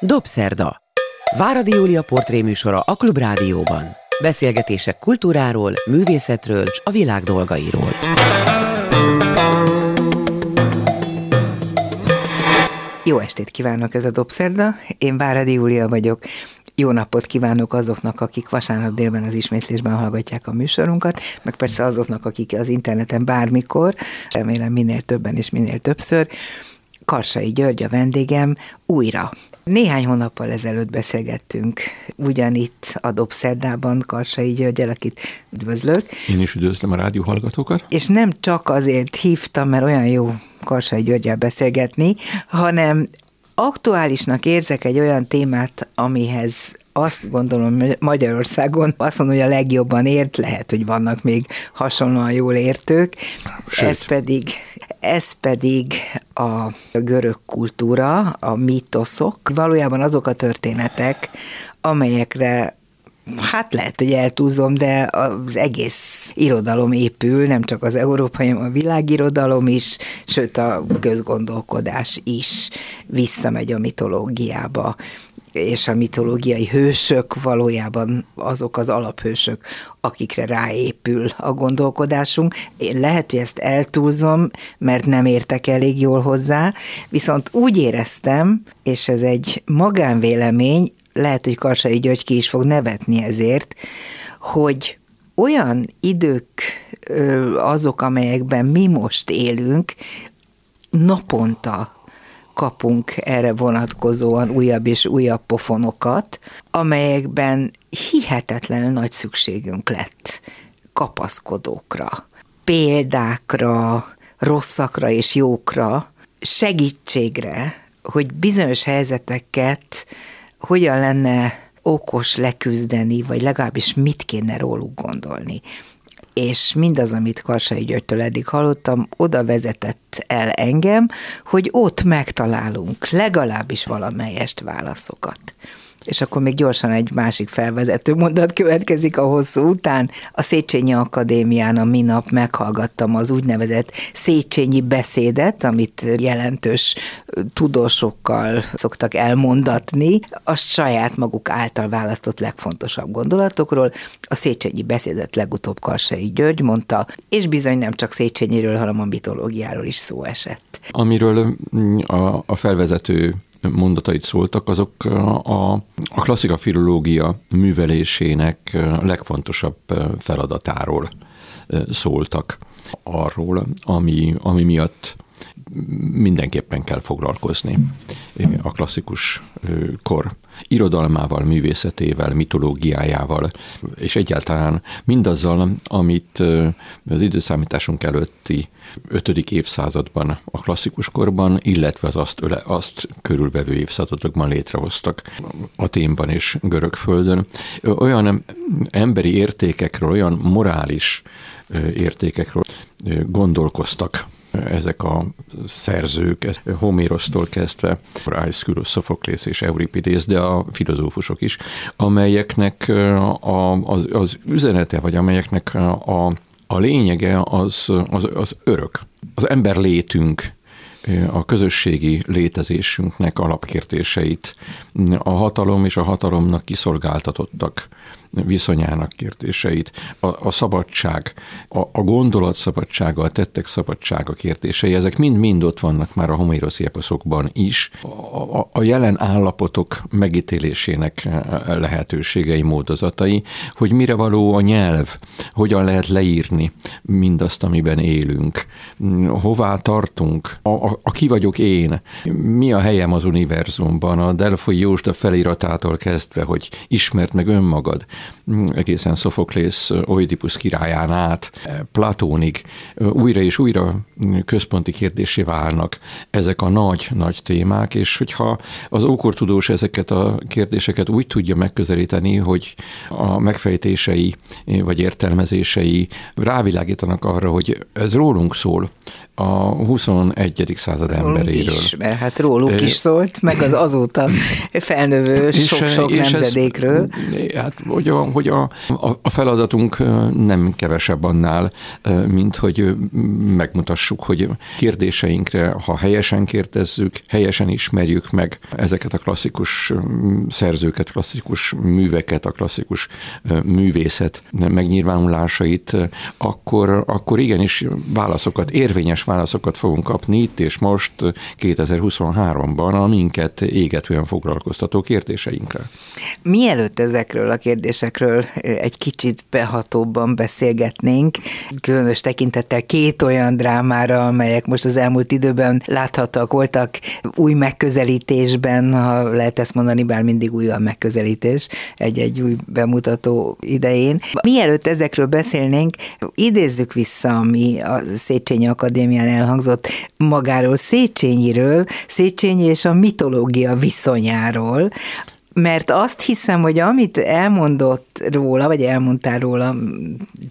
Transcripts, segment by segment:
Dobszerda. Váradi Júlia portréműsora a Klubrádióban. Beszélgetések kultúráról, művészetről és a világ dolgairól. Jó estét kívánok, ez a Dobszerda. Én Váradi Júlia vagyok. Jó napot kívánok azoknak, akik vasárnap délben az ismétlésben hallgatják a műsorunkat, meg persze azoknak, akik az interneten bármikor, remélem minél többen és minél többször. Karsai György a vendégem újra. Néhány hónappal ezelőtt beszélgettünk ugyanitt a Dobszerdában Karsai Györgyel, akit üdvözlök. Én is üdvözlöm a rádió hallgatókat. És nem csak azért hívtam, mert olyan jó Karsai Györgyel beszélgetni, hanem aktuálisnak érzek egy olyan témát, amihez azt gondolom Magyarországon azt mondom, hogy a legjobban ért, lehet, hogy vannak még hasonlóan jól értők. Sőt. Ez pedig, ez pedig a görög kultúra, a mítoszok, valójában azok a történetek, amelyekre Hát lehet, hogy eltúzom, de az egész irodalom épül, nem csak az európai, hanem a világirodalom is, sőt a közgondolkodás is visszamegy a mitológiába és a mitológiai hősök valójában azok az alaphősök, akikre ráépül a gondolkodásunk. Én lehet, hogy ezt eltúlzom, mert nem értek elég jól hozzá, viszont úgy éreztem, és ez egy magánvélemény, lehet, hogy Karsai György ki is fog nevetni ezért, hogy olyan idők azok, amelyekben mi most élünk, naponta kapunk erre vonatkozóan újabb és újabb pofonokat, amelyekben hihetetlenül nagy szükségünk lett kapaszkodókra, példákra, rosszakra és jókra, segítségre, hogy bizonyos helyzeteket hogyan lenne okos leküzdeni, vagy legalábbis mit kéne róluk gondolni. És mindaz, amit Karsai Györgytől eddig hallottam, oda vezetett el engem, hogy ott megtalálunk legalábbis valamelyest válaszokat és akkor még gyorsan egy másik felvezető mondat következik a hosszú után. A Széchenyi Akadémián a minap meghallgattam az úgynevezett Széchenyi beszédet, amit jelentős tudósokkal szoktak elmondatni, a saját maguk által választott legfontosabb gondolatokról. A Széchenyi beszédet legutóbb Karsai György mondta, és bizony nem csak Széchenyiről, hanem a mitológiáról is szó esett. Amiről a, a felvezető mondatait szóltak, azok a, a klasszika filológia művelésének legfontosabb feladatáról szóltak. Arról, ami, ami miatt mindenképpen kell foglalkozni a klasszikus kor irodalmával, művészetével, mitológiájával, és egyáltalán mindazzal, amit az időszámításunk előtti 5. évszázadban, a klasszikus korban, illetve az azt, öle, azt körülvevő évszázadokban létrehoztak a témban és Görögföldön. Olyan emberi értékekről, olyan morális értékekről gondolkoztak ezek a szerzők, Homérosztól kezdve, Aeschylus, Sophocles és Euripides, de a filozófusok is, amelyeknek a, az, az üzenete, vagy amelyeknek a, a lényege az, az, az örök. Az ember létünk, a közösségi létezésünknek alapkértéseit, a hatalom és a hatalomnak kiszolgáltatottak viszonyának kérdéseit, a, a szabadság, a, a gondolat szabadsága, a tettek szabadsága kérdései, ezek mind-mind ott vannak már a homéroszi eposzokban is. A, a, a jelen állapotok megítélésének lehetőségei, módozatai, hogy mire való a nyelv, hogyan lehet leírni mindazt, amiben élünk, hová tartunk, a, a, a ki vagyok én, mi a helyem az univerzumban, a Delfoi Jósta feliratától kezdve, hogy ismert meg önmagad, egészen Sophocles Oedipus királyán át, Platónig újra és újra központi kérdésé válnak ezek a nagy-nagy témák, és hogyha az ókortudós ezeket a kérdéseket úgy tudja megközelíteni, hogy a megfejtései vagy értelmezései rávilágítanak arra, hogy ez rólunk szól, a 21. század emberéről. Is, mert hát róluk is szólt, meg az azóta felnövő sok-sok nemzedékről. Ez, hát, hogy hogy a, hogy a, a feladatunk nem kevesebb annál, mint hogy megmutassuk, hogy kérdéseinkre, ha helyesen kérdezzük, helyesen ismerjük meg ezeket a klasszikus szerzőket, klasszikus műveket, a klasszikus művészet megnyilvánulásait, akkor, akkor igenis válaszokat, érvényes válaszokat fogunk kapni itt és most 2023-ban a minket égetően foglalkoztató kérdéseinkre. Mielőtt ezekről a kérdésekről egy kicsit behatóbban beszélgetnénk, különös tekintettel két olyan drámára, amelyek most az elmúlt időben láthatóak voltak új megközelítésben, ha lehet ezt mondani, bár mindig új a megközelítés egy-egy új bemutató idején. Mielőtt ezekről beszélnénk, idézzük vissza, ami a Széchenyi Akadémián elhangzott magáról Széchenyiről, Széchenyi és a mitológia viszonyáról, mert azt hiszem, hogy amit elmondott róla, vagy elmondtál róla,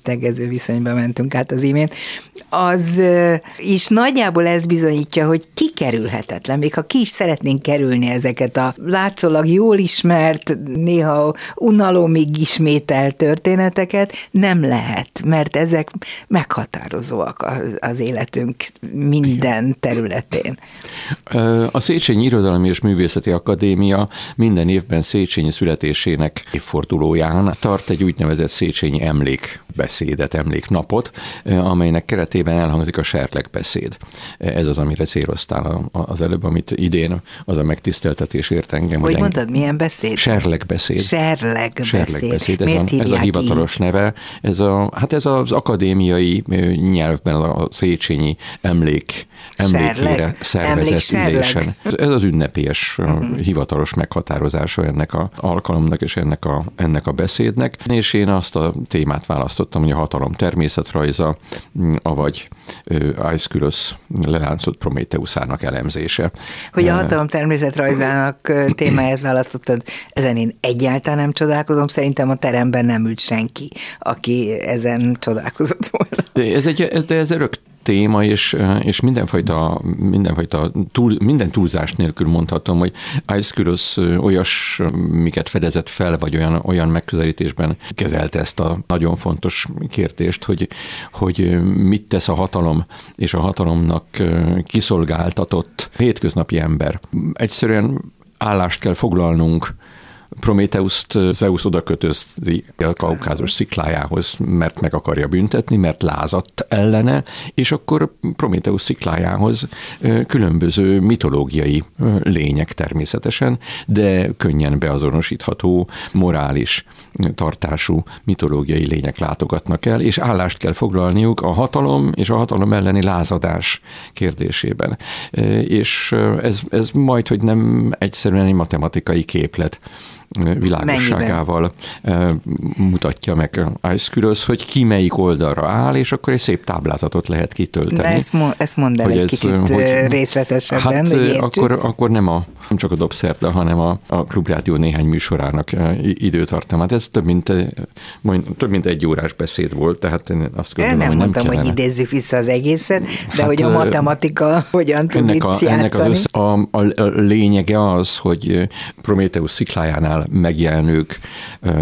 tegező viszonyba mentünk át az imént, az is nagyjából ez bizonyítja, hogy kikerülhetetlen, még ha ki is szeretnénk kerülni ezeket a látszólag jól ismert, néha unalomig ismételt történeteket, nem lehet, mert ezek meghatározóak az, életünk minden területén. A Széchenyi Irodalmi és Művészeti Akadémia minden évben évben Széchenyi születésének évfordulóján tart egy úgynevezett Széchenyi emlékbeszédet, emléknapot, amelynek keretében elhangzik a serlegbeszéd. Ez az, amire céloztál az előbb, amit idén az a megtiszteltetés ért engem. Hogy mondtad, milyen beszéd? Serlegbeszéd. Serlegbeszéd. Serlegbeszéd. Ez, a, ez a hivatalos így? neve. Ez a, hát ez az akadémiai nyelvben a Széchenyi emlék emlékére szervezett ülésen. Ez az ünnepélyes uh-huh. hivatalos meghatározása ennek a alkalomnak és ennek a, ennek a beszédnek, és én azt a témát választottam, hogy a hatalom természetrajza, avagy Aeschylus leláncolt Prométeuszának elemzése. Hogy a hatalom természetrajzának témáját választottad, ezen én egyáltalán nem csodálkozom, szerintem a teremben nem ült senki, aki ezen csodálkozott volna. Ez egy, ez, de ez örök téma, és, és mindenfajta, mindenfajta túl, minden túlzás nélkül mondhatom, hogy Aeschylus olyas, miket fedezett fel, vagy olyan, olyan megközelítésben kezelte ezt a nagyon fontos kérdést, hogy, hogy mit tesz a hatalom, és a hatalomnak kiszolgáltatott hétköznapi ember. Egyszerűen állást kell foglalnunk Prométeuszt Zeus oda kötözti a kaukázus sziklájához, mert meg akarja büntetni, mert lázadt ellene, és akkor Prométeusz sziklájához különböző mitológiai lények természetesen, de könnyen beazonosítható, morális tartású mitológiai lények látogatnak el, és állást kell foglalniuk a hatalom és a hatalom elleni lázadás kérdésében. És ez, ez majd, hogy nem egyszerűen egy matematikai képlet, világosságával Mennyiben? mutatja meg Aeschylus, hogy ki melyik oldalra áll, és akkor egy szép táblázatot lehet kitölteni. De ezt, mo- ezt mondd el egy ez, kicsit hogy, részletesebben, hát, akkor, akkor nem, a, nem csak a Dobszerda, hanem a, a Klubrádió néhány műsorának időtartamát. Ez több mint, majd, több mint egy órás beszéd volt, tehát én azt gondolom, nem hogy nem mondtam, kellene. hogy idézzük vissza az egészet, de hát, hogy a matematika hogyan tud ennek a, ennek az össze, a, a, a lényege az, hogy Prométeusz sziklájánál megjelenők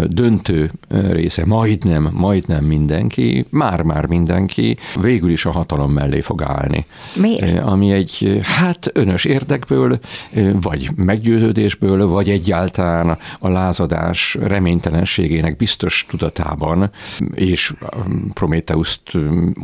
döntő része, majdnem, majdnem mindenki, már-már mindenki végül is a hatalom mellé fog állni. Miért? Ami egy, hát önös érdekből, vagy meggyőződésből, vagy egyáltalán a lázadás reménytelenségének biztos tudatában, és Prométeuszt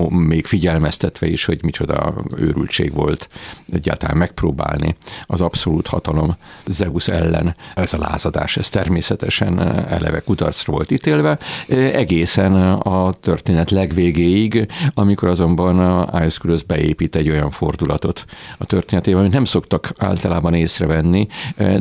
még figyelmeztetve is, hogy micsoda őrültség volt egyáltalán megpróbálni az abszolút hatalom Zeus ellen. Ez a lázadás, ez természetesen eleve kudarcra volt ítélve, egészen a történet legvégéig, amikor azonban Aeschylus beépít egy olyan fordulatot a történetében, amit nem szoktak általában észrevenni,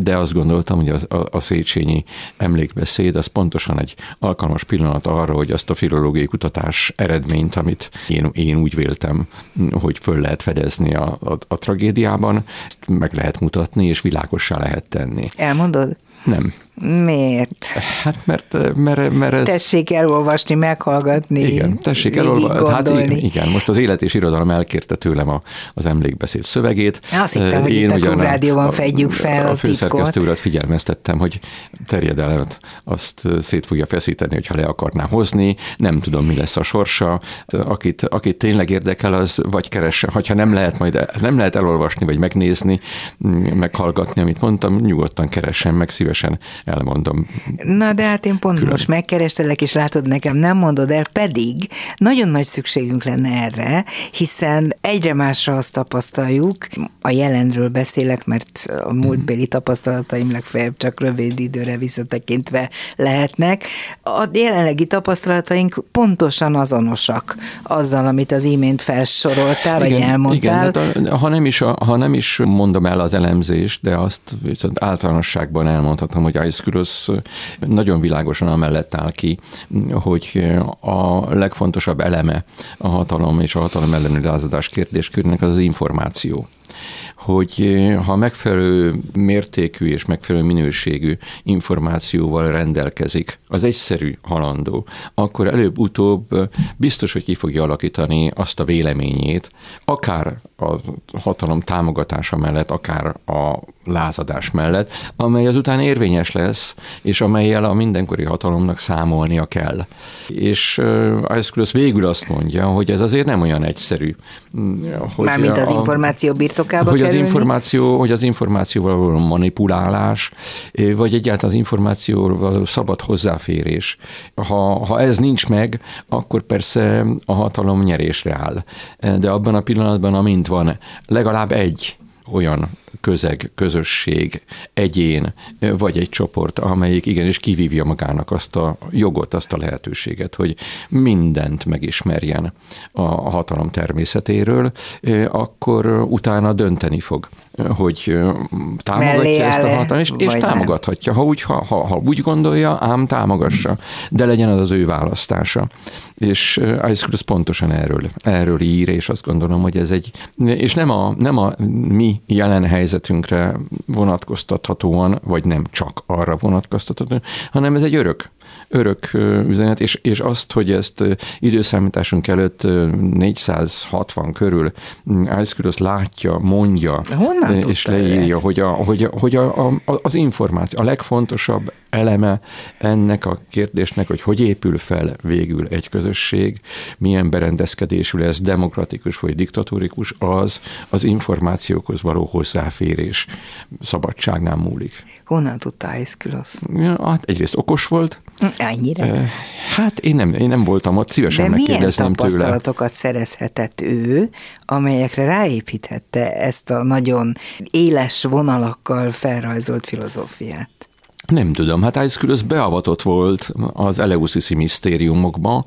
de azt gondoltam, hogy a, a, a Széchenyi emlékbeszéd az pontosan egy alkalmas pillanat arra, hogy azt a filológiai kutatás eredményt, amit én, én úgy véltem, hogy föl lehet fedezni a, a, a tragédiában, meg lehet mutatni, és világossá lehet tenni. Elmondod? Nem. Miért? Hát mert, mert, mert ez... Tessék elolvasni, meghallgatni, Igen, tessék elolvasni. Hát igen, igen, most az élet és irodalom elkérte tőlem a, az emlékbeszéd szövegét. Azt hittem, hogy Én itt a rádióban fedjük fel a, a főszerkesztő urat figyelmeztettem, hogy terjedelmet azt szét fogja feszíteni, hogyha le akarná hozni. Nem tudom, mi lesz a sorsa. Akit, akit tényleg érdekel, az vagy keresse, hogyha nem lehet majd nem lehet elolvasni, vagy megnézni, meghallgatni, amit mondtam, nyugodtan keressen meg, szívesen elmondom. Na de hát én pont Külön. most megkerestelek, és látod, nekem nem mondod el, pedig nagyon nagy szükségünk lenne erre, hiszen egyre másra azt tapasztaljuk, a jelenről beszélek, mert a múltbéli tapasztalataim legfeljebb csak rövid időre visszatekintve lehetnek. A jelenlegi tapasztalataink pontosan azonosak azzal, amit az imént felsoroltál, igen, vagy elmondtál. Igen, hát ha, nem is, ha nem is mondom el az elemzést, de azt viszont általánosságban elmondhatom, hogy Aizkuros nagyon világosan amellett áll ki, hogy a legfontosabb eleme a hatalom és a hatalom elleni lázadás kérdéskörnek az az információ hogy ha megfelelő mértékű és megfelelő minőségű információval rendelkezik az egyszerű halandó, akkor előbb-utóbb biztos, hogy ki fogja alakítani azt a véleményét, akár a hatalom támogatása mellett, akár a lázadás mellett, amely azután érvényes lesz, és amelyel a mindenkori hatalomnak számolnia kell. És uh, Aeschylus végül azt mondja, hogy ez azért nem olyan egyszerű. Hogy Mármint az a, információ birtokába hogy kerülni? Információ, Hogy az információval való manipulálás, vagy egyáltalán az információval való szabad hozzáférés. Ha, ha ez nincs meg, akkor persze a hatalom nyerésre áll. De abban a pillanatban, amint van legalább egy olyan közeg, közösség, egyén, vagy egy csoport, amelyik igenis kivívja magának azt a jogot, azt a lehetőséget, hogy mindent megismerjen a hatalom természetéről, akkor utána dönteni fog, hogy támogatja ezt a hatalmat, és, és támogathatja. Ha úgy, ha, ha, ha úgy gondolja, ám támogassa, de legyen az az ő választása. És Ice pontosan erről, erről ír, és azt gondolom, hogy ez egy, és nem a, nem a mi jelen helyzetünkre vonatkoztathatóan, vagy nem csak arra vonatkoztathatóan, hanem ez egy örök örök üzenet, és, és azt, hogy ezt időszámításunk előtt 460 körül Aeschylus látja, mondja, Honnan és leírja, ezt? hogy, a, hogy, a, hogy a, a, az információ, a legfontosabb eleme ennek a kérdésnek, hogy hogy épül fel végül egy közösség, milyen berendezkedésű lesz, demokratikus vagy diktatórikus, az az információkhoz való hozzáférés szabadságnál múlik. Honnan tudta Aeschylus? Ja, hát egyrészt okos volt. Ennyire? Hát én nem, én nem voltam ott, szívesen De megkérdezném milyen tapasztalatokat tőle. szerezhetett ő, amelyekre ráépíthette ezt a nagyon éles vonalakkal felrajzolt filozófiát? Nem tudom, hát Aeschylus beavatott volt az Eleusis misztériumokba,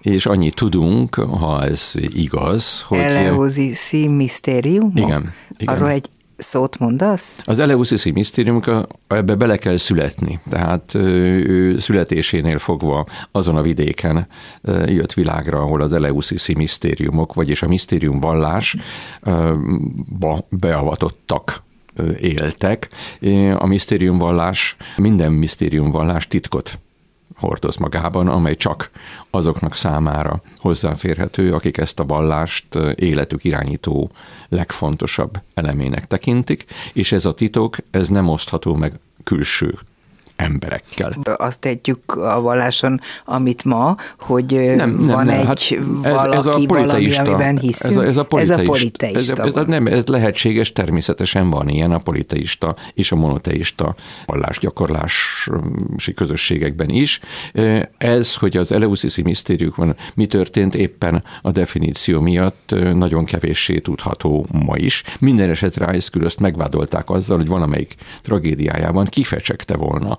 és annyit tudunk, ha ez igaz, hogy... Eleusis misztériumok? Igen, igen. Arról egy szót mondasz? Az Eleusis misztérium, ebbe bele kell születni. Tehát ő születésénél fogva azon a vidéken jött világra, ahol az Eleusis misztériumok, vagyis a misztérium vallásba beavatottak éltek. A misztériumvallás, minden misztériumvallás titkot hordoz magában, amely csak azoknak számára hozzáférhető, akik ezt a vallást életük irányító legfontosabb elemének tekintik, és ez a titok, ez nem osztható meg külső emberekkel. Azt tehetjük a valláson, amit ma, hogy nem, van nem, egy hát valaki, ez, ez a valami, amiben hiszünk. Ez a, ez a politeista. Ez a politeista. Ez, ez, nem, ez lehetséges, természetesen van ilyen a politeista és a monoteista vallásgyakorlási közösségekben is. Ez, hogy az Eleusisi misztériumban mi történt éppen a definíció miatt nagyon kevéssé tudható ma is. Minden esetre Aeschylust megvádolták azzal, hogy valamelyik tragédiájában kifecsegte volna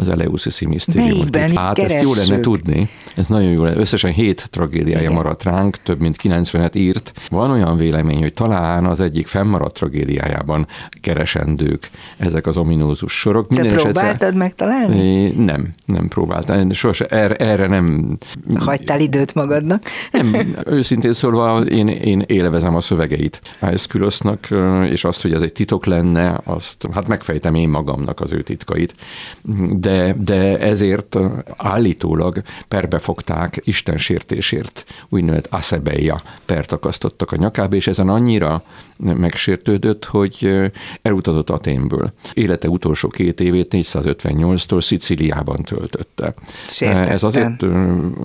az Eleusis Misztériumot. Hát ezt jó lenne tudni. Ez nagyon jó lenne. Összesen hét tragédiája Igen. maradt ránk, több mint 90-et írt. Van olyan vélemény, hogy talán az egyik fennmaradt tragédiájában keresendők ezek az ominózus sorok. Te Minden próbáltad esetre, megtalálni? Nem, nem próbáltam. Sose, erre, erre nem... Hagytál időt magadnak? Nem, őszintén szólva én, én élvezem a szövegeit Aeschylosnak, és azt, hogy ez egy titok lenne, azt hát megfejtem én magamnak az ő titkait. De, de ezért állítólag perbefogták Isten sértésért, úgynevezett Asebeia pert akasztottak a nyakába, és ezen annyira megsértődött, hogy elutazott Aténből. Élete utolsó két évét 458-tól Sziciliában töltötte. Sértetlen. Ez azért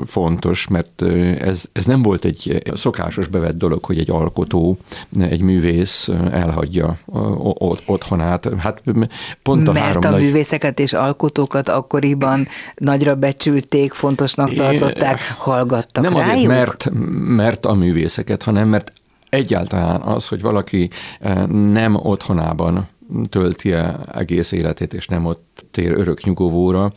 fontos, mert ez, ez nem volt egy szokásos bevett dolog, hogy egy alkotó, egy művész elhagyja otthonát. Hát pont a Mert három a nagy... művészeket és alkotókat akkoriban nagyra becsülték, fontosnak tartották, hallgattak Nem rájuk? azért, mert, mert a művészeket, hanem mert egyáltalán az, hogy valaki nem otthonában tölti egész életét, és nem ott tér örök nyugovóra.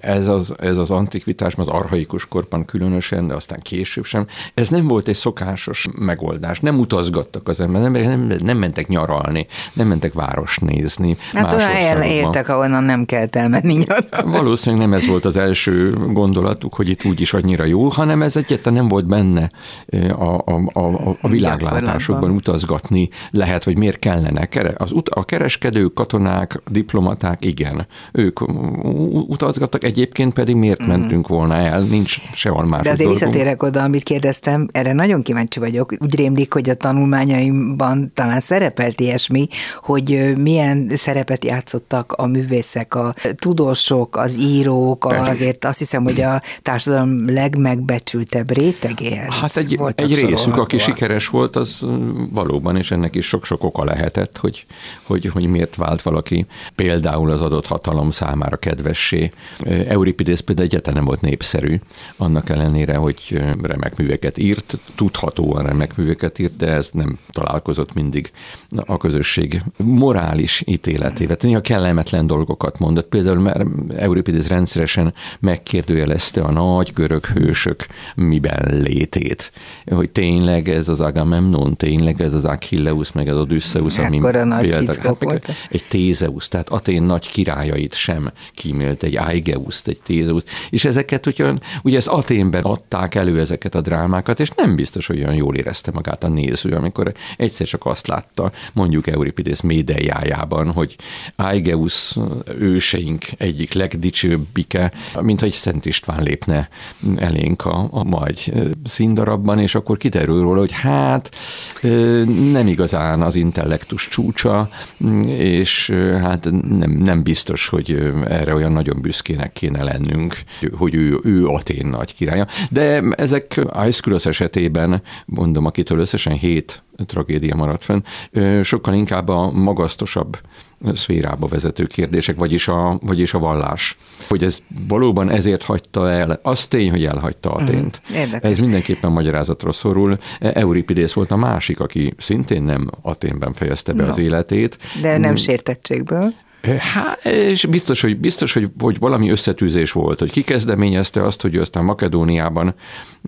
Ez az, ez az antikvitás, az arhaikus korban különösen, de aztán később sem. Ez nem volt egy szokásos megoldás. Nem utazgattak az emberek, nem, nem mentek nyaralni, nem mentek város nézni. Hát olyan értek, ahonnan nem kell elmenni nyaralni. Valószínűleg nem ez volt az első gondolatuk, hogy itt úgyis annyira jó, hanem ez egyáltalán nem volt benne a, a, a, a világlátásokban utazgatni lehet, vagy miért kellene. Az, a kereskedők, katonák, diplomaták, igen, ők utazgattak, egyébként pedig miért mm. mentünk volna el, nincs sehol más. De azért visszatérek oda, amit kérdeztem, erre nagyon kíváncsi vagyok. Úgy rémlik, hogy a tanulmányaimban talán szerepelt ilyesmi, hogy milyen szerepet játszottak a művészek, a tudósok, az írók, a, azért azt hiszem, hogy a társadalom legmegbecsültebb rétegéhez Hát egy, egy részük, aki sikeres volt, az valóban, és ennek is sok-sok oka lehetett, hogy, hogy, hogy miért vált valaki például az adott hatalom számára kedvessé. Euripides például egyáltalán nem volt népszerű, annak ellenére, hogy remek műveket írt, tudhatóan remek műveket írt, de ez nem találkozott mindig a közösség morális ítéletével. Néha kellemetlen dolgokat mondott. Például mert Euripides rendszeresen megkérdőjelezte a nagy görög hősök miben létét. Hogy tényleg ez az Agamemnon, tényleg ez az Achilleus, meg az Odysseus, ami például hát egy Tézeus, tehát Atén nagy királyait sem kímélt, egy Aigeuszt, egy Tézeuszt, és ezeket hogyha, ugye ezt Aténben adták elő ezeket a drámákat, és nem biztos, hogy olyan jól érezte magát a néző, amikor egyszer csak azt látta, mondjuk Euripides médejájában, hogy Aigeus őseink egyik legdicsőbbike, mint egy Szent István lépne elénk a, a majd színdarabban, és akkor kiderül róla, hogy hát nem igazán az intellektus csúcsa, és hát nem, nem biztos, hogy erre olyan nagyon büszkének kéne lennünk, hogy ő, ő Atén nagy királya. De ezek Aeschylus esetében, mondom, akitől összesen hét tragédia maradt fenn, sokkal inkább a magasztosabb szférába vezető kérdések, vagyis a, vagyis a vallás. Hogy ez valóban ezért hagyta el, az tény, hogy elhagyta Atént. Mm, ez mindenképpen magyarázatra szorul. Euripides volt a másik, aki szintén nem Aténben fejezte be no. az életét. De nem sértettségből. Hát, és biztos, hogy, biztos hogy, hogy valami összetűzés volt, hogy kikezdeményezte azt, hogy ő aztán Makedóniában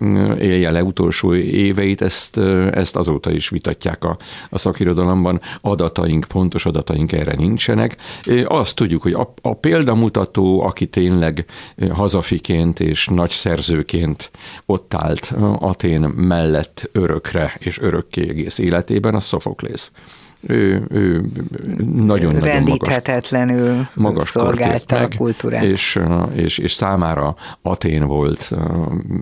mm, élje le utolsó éveit, ezt, ezt azóta is vitatják a, a szakirodalomban. Adataink, pontos adataink erre nincsenek. Azt tudjuk, hogy a, a példamutató, aki tényleg hazafiként és nagy szerzőként ott állt Atén mellett örökre és örökké egész életében, a Sophocles ő, ő nagyon-nagyon Rendíthetetlenül magas szolgálta meg, a kultúrát. És, és, és számára Atén volt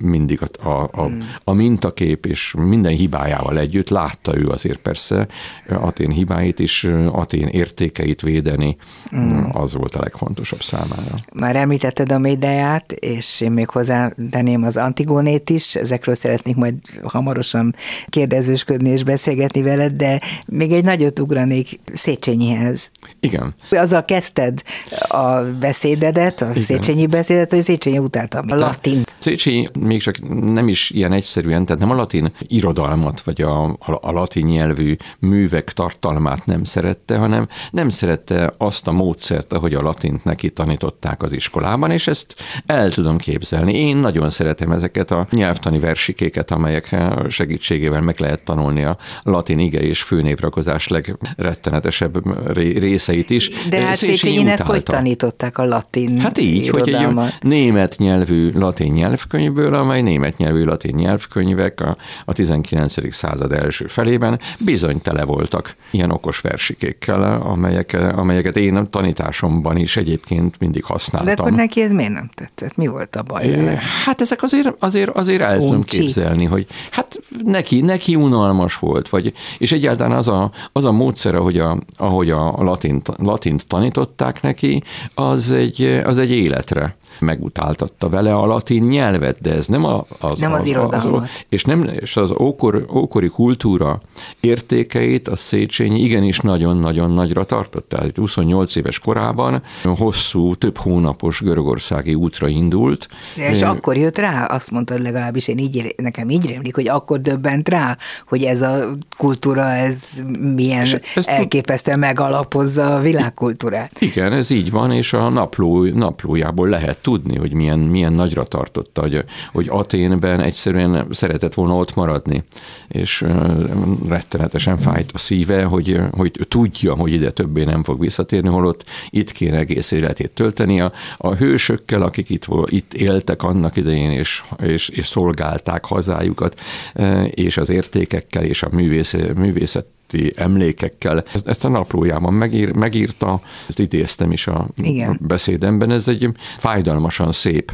mindig a, a, a, hmm. a mintakép, és minden hibájával együtt látta ő azért persze Atén hibáit, és Atén értékeit védeni, hmm. az volt a legfontosabb számára. Már említetted a médiát, és én még hozzátenném az Antigónét is, ezekről szeretnék majd hamarosan kérdezősködni és beszélgetni veled, de még egy nagyon nagyot ugranék Széchenyihez. Igen. Azzal kezdted a beszédedet, a Széchenyi beszédet, hogy Széchenyi utálta a latint. Széchenyi még csak nem is ilyen egyszerűen, tehát nem a latin irodalmat, vagy a, a, a latin nyelvű művek tartalmát nem szerette, hanem nem szerette azt a módszert, ahogy a latint neki tanították az iskolában, és ezt el tudom képzelni. Én nagyon szeretem ezeket a nyelvtani versikéket, amelyek segítségével meg lehet tanulni a latin ige és főnévrakozás legrettenetesebb részeit is. De hát Széchenyinek hogy tanították a latin Hát így, hogy egy német nyelvű latin nyelvkönyvből, amely német nyelvű latin nyelvkönyvek a, a 19. század első felében bizony tele voltak ilyen okos versikékkel, amelyek, amelyeket én tanításomban is egyébként mindig használtam. De akkor neki ez miért nem tetszett? Mi volt a baj vele? Hát ezek azért, azért, azért el tudom képzelni, hogy hát neki, neki unalmas volt, vagy, és egyáltalán az a, az a módszer, ahogy a, ahogy a latint, latint tanították neki, az egy, az egy életre megutáltatta vele a latin nyelvet, de ez nem a, az, nem az, az irodalmat. Az, és, nem, és az ókor, ókori kultúra értékeit a Széchenyi igenis nagyon-nagyon nagyra tartott. Tehát 28 éves korában hosszú, több hónapos görögországi útra indult. De és akkor jött rá, azt mondtad legalábbis, én így, nekem így rémlik, hogy akkor döbbent rá, hogy ez a kultúra, ez milyen elképesztően megalapozza a világkultúrát. Igen, ez így van, és a napló, naplójából lehet tudni, hogy milyen, milyen nagyra tartotta, hogy, hogy Aténben egyszerűen szeretett volna ott maradni, és rettenetesen fájt a szíve, hogy, hogy tudja, hogy ide többé nem fog visszatérni, holott itt kéne egész életét tölteni. A, a hősökkel, akik itt, itt éltek annak idején, és, és, és szolgálták hazájukat, és az értékekkel, és a művész, művészet előtti emlékekkel. Ezt a naplójában megír, megírta, ezt idéztem is a Igen. beszédemben, ez egy fájdalmasan szép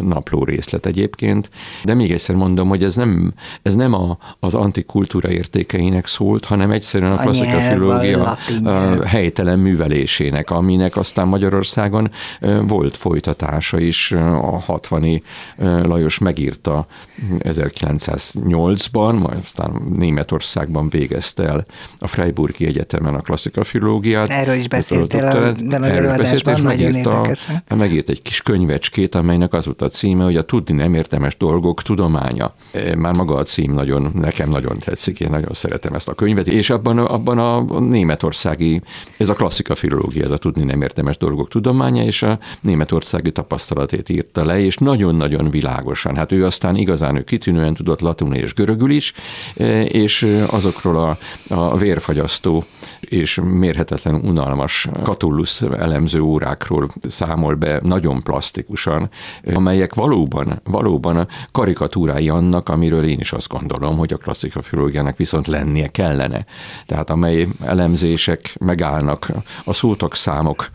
napló részlet egyébként, de még egyszer mondom, hogy ez nem, ez nem a, az antikultúra értékeinek szólt, hanem egyszerűen a, a klasszika filológia helytelen művelésének, aminek aztán Magyarországon volt folytatása is, a 60 Lajos megírta 1908-ban, majd aztán Németországban végezte el a Freiburgi Egyetemen a klasszika filológiát. Erről is beszéltél a, de az előadásban, nagyon érdekes. Megírt egy kis könyvecskét, amelynek az volt a címe, hogy a tudni nem értemes dolgok tudománya. E, már maga a cím nagyon, nekem nagyon tetszik, én nagyon szeretem ezt a könyvet, és abban, abban a németországi, ez a klasszika filológia, ez a tudni nem értemes dolgok tudománya, és a németországi tapasztalatét írta le, és nagyon-nagyon világosan. Hát ő aztán igazán ő kitűnően tudott latinul és görögül is, e, és azokról a, a a vérfagyasztó és mérhetetlen unalmas katullusz elemző órákról számol be nagyon plastikusan, amelyek valóban, valóban karikatúrái annak, amiről én is azt gondolom, hogy a klasszika filológiának viszont lennie kellene. Tehát amely elemzések megállnak a szótok számok